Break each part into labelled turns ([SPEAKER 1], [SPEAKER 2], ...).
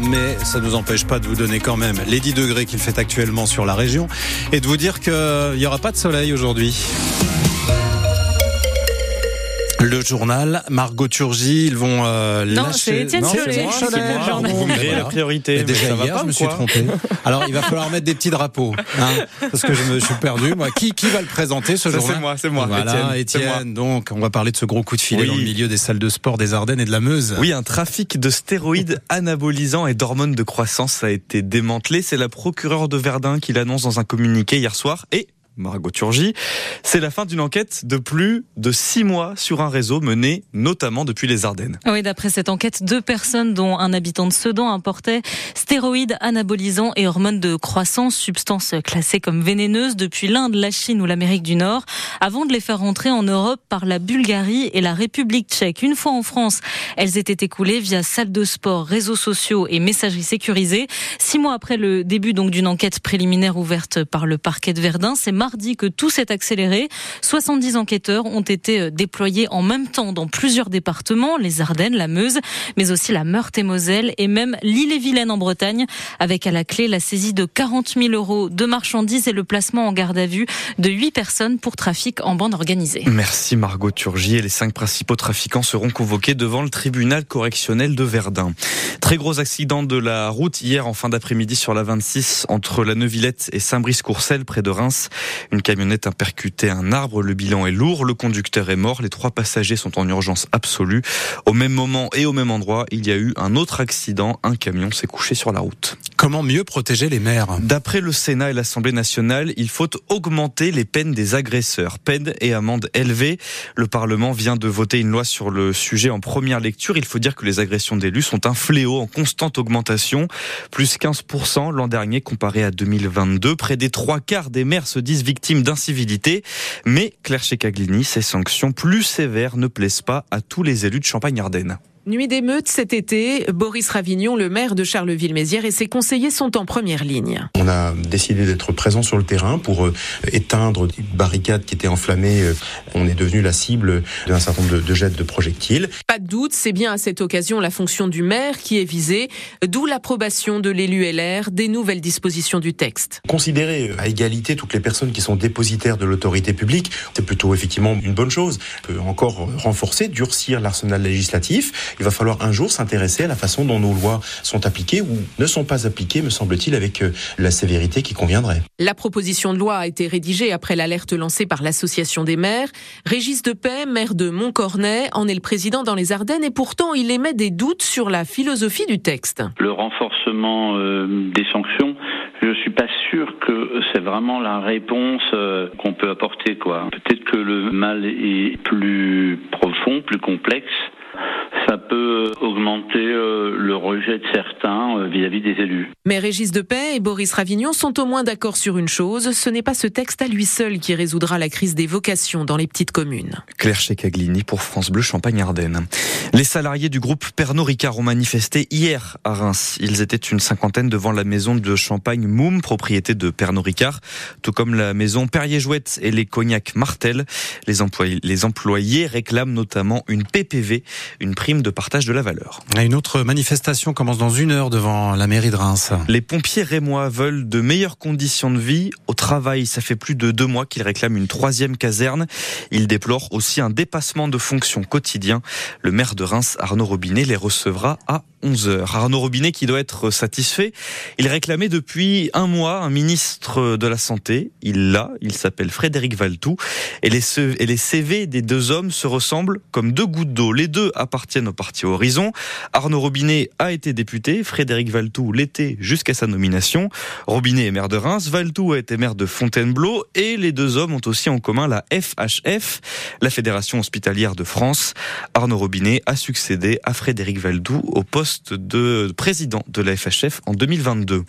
[SPEAKER 1] mais ça ne nous empêche pas de vous donner quand même les 10 degrés qu'il fait actuellement sur la région et de vous dire qu'il n'y aura pas de soleil aujourd'hui. Le journal, Margot Turgy, ils vont euh,
[SPEAKER 2] non,
[SPEAKER 1] lâcher...
[SPEAKER 2] c'est Étienne
[SPEAKER 1] Non, c'est moi.
[SPEAKER 2] journal.
[SPEAKER 1] Vous me
[SPEAKER 3] Créer
[SPEAKER 1] voilà.
[SPEAKER 3] la priorité.
[SPEAKER 1] Et déjà
[SPEAKER 3] va
[SPEAKER 1] hier,
[SPEAKER 3] pas,
[SPEAKER 1] je me suis trompé. Alors, il va falloir mettre des petits drapeaux, hein, parce que je me suis perdu. Moi, qui, qui va le présenter ce
[SPEAKER 3] Ça,
[SPEAKER 1] journal
[SPEAKER 3] c'est moi, c'est moi,
[SPEAKER 1] Voilà,
[SPEAKER 3] Étienne.
[SPEAKER 1] Étienne. Donc, on va parler de ce gros coup de filet
[SPEAKER 3] Oui.
[SPEAKER 1] dans le milieu des salles de sport des Ardennes et de la Meuse.
[SPEAKER 3] Oui, un trafic de stéroïdes anabolisants et d'hormones de croissance a été démantelé. C'est la procureure de Verdun qui l'annonce dans un communiqué hier soir. Et Margot Turgy, c'est la fin d'une enquête de plus de six mois sur un réseau mené notamment depuis les Ardennes.
[SPEAKER 2] Oui, d'après cette enquête, deux personnes, dont un habitant de Sedan, importaient stéroïdes, anabolisants et hormones de croissance, substances classées comme vénéneuses depuis l'Inde, la Chine ou l'Amérique du Nord, avant de les faire rentrer en Europe par la Bulgarie et la République tchèque. Une fois en France, elles étaient écoulées via salles de sport, réseaux sociaux et messageries sécurisées. Six mois après le début donc d'une enquête préliminaire ouverte par le parquet de Verdun, c'est mardi que tout s'est accéléré. 70 enquêteurs ont été euh, déployés en même temps dans plusieurs départements, les Ardennes, la Meuse, mais aussi la Meurthe-et-Moselle et même l'île-et-Vilaine en Bretagne, avec à la clé la saisie de 40 000 euros de marchandises et le placement en garde à vue de 8 personnes pour trafic en bande organisée.
[SPEAKER 3] Merci Margot Turgy et les cinq principaux trafiquants seront convoqués devant le tribunal correctionnel de Verdun. Très gros accident de la route hier en fin d'après-midi sur la 26 entre la Neuvillette et Saint-Brice-Courcelles près de Reims. Une camionnette a percuté un arbre, le bilan est lourd, le conducteur est mort, les trois passagers sont en urgence absolue. Au même moment et au même endroit, il y a eu un autre accident, un camion s'est couché sur la route.
[SPEAKER 1] Comment mieux protéger les maires
[SPEAKER 3] D'après le Sénat et l'Assemblée nationale, il faut augmenter les peines des agresseurs. Peines et amendes élevées. Le Parlement vient de voter une loi sur le sujet en première lecture. Il faut dire que les agressions d'élus sont un fléau en constante augmentation. Plus 15% l'an dernier comparé à 2022. Près des trois quarts des maires se disent victimes d'incivilité. Mais Claire Checaglini, ces sanctions plus sévères ne plaisent pas à tous les élus de Champagne-Ardenne.
[SPEAKER 4] Nuit d'émeute cet été, Boris Ravignon, le maire de Charleville-Mézières et ses conseillers sont en première ligne.
[SPEAKER 5] On a décidé d'être présent sur le terrain pour euh, éteindre des barricades qui étaient enflammées. Euh, On est devenu la cible d'un certain nombre de, de jets de projectiles.
[SPEAKER 4] Pas de doute, c'est bien à cette occasion la fonction du maire qui est visée, d'où l'approbation de l'élu LR des nouvelles dispositions du texte.
[SPEAKER 5] Considérer à égalité toutes les personnes qui sont dépositaires de l'autorité publique, c'est plutôt effectivement une bonne chose. On peut encore renforcer, durcir l'arsenal législatif. Il va falloir un jour s'intéresser à la façon dont nos lois sont appliquées ou ne sont pas appliquées, me semble-t-il, avec euh, la sévérité qui conviendrait.
[SPEAKER 4] La proposition de loi a été rédigée après l'alerte lancée par l'Association des maires. Régis Depay, maire de Montcornet, en est le président dans les Ardennes et pourtant il émet des doutes sur la philosophie du texte.
[SPEAKER 6] Le renforcement euh, des sanctions, je suis pas sûr que c'est vraiment la réponse euh, qu'on peut apporter quoi. Peut-être que le mal est plus profond, plus complexe. Ça peut augmenter euh, le rejet de certains euh, vis-à-vis des élus.
[SPEAKER 4] Mais Régis Depay et Boris Ravignon sont au moins d'accord sur une chose, ce n'est pas ce texte à lui seul qui résoudra la crise des vocations dans les petites communes.
[SPEAKER 3] Claire Checaglini pour France Bleu Champagne-Ardenne. Les salariés du groupe Pernod Ricard ont manifesté hier à Reims. Ils étaient une cinquantaine devant la maison de Champagne Moum, propriété de Pernod Ricard, tout comme la maison Perrier-Jouette et les cognacs Martel. Les employés, les employés réclament notamment une PPV, une prime de partage de la valeur.
[SPEAKER 1] Une autre manifestation commence dans une heure devant la mairie de Reims.
[SPEAKER 3] Les pompiers rémois veulent de meilleures conditions de vie au travail. Ça fait plus de deux mois qu'ils réclament une troisième caserne. Ils déplorent aussi un dépassement de fonctions quotidien. Le maire de Reims, Arnaud Robinet, les recevra à 11h. Arnaud Robinet qui doit être satisfait. Il réclamait depuis un mois un ministre de la Santé. Il l'a, il s'appelle Frédéric Valtou. Et les, ce- et les CV des deux hommes se ressemblent comme deux gouttes d'eau. Les deux appartiennent au parti Horizon. Arnaud Robinet a été député, Frédéric Valtou l'était jusqu'à sa nomination. Robinet est maire de Reims, Valtou a été maire de Fontainebleau et les deux hommes ont aussi en commun la FHF, la Fédération hospitalière de France. Arnaud Robinet a succédé à Frédéric Valtou au poste de président de la FHF en 2022.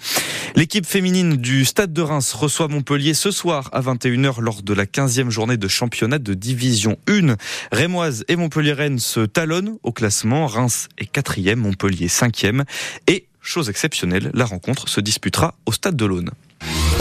[SPEAKER 3] L'équipe féminine du Stade de Reims reçoit Montpellier ce soir à 21h lors de la 15e journée de championnat de division 1. Rémoise et Montpellier-Rennes se talonnent au classement. Reims est 4e, Montpellier 5e. Et, chose exceptionnelle, la rencontre se disputera au Stade de l'Aune.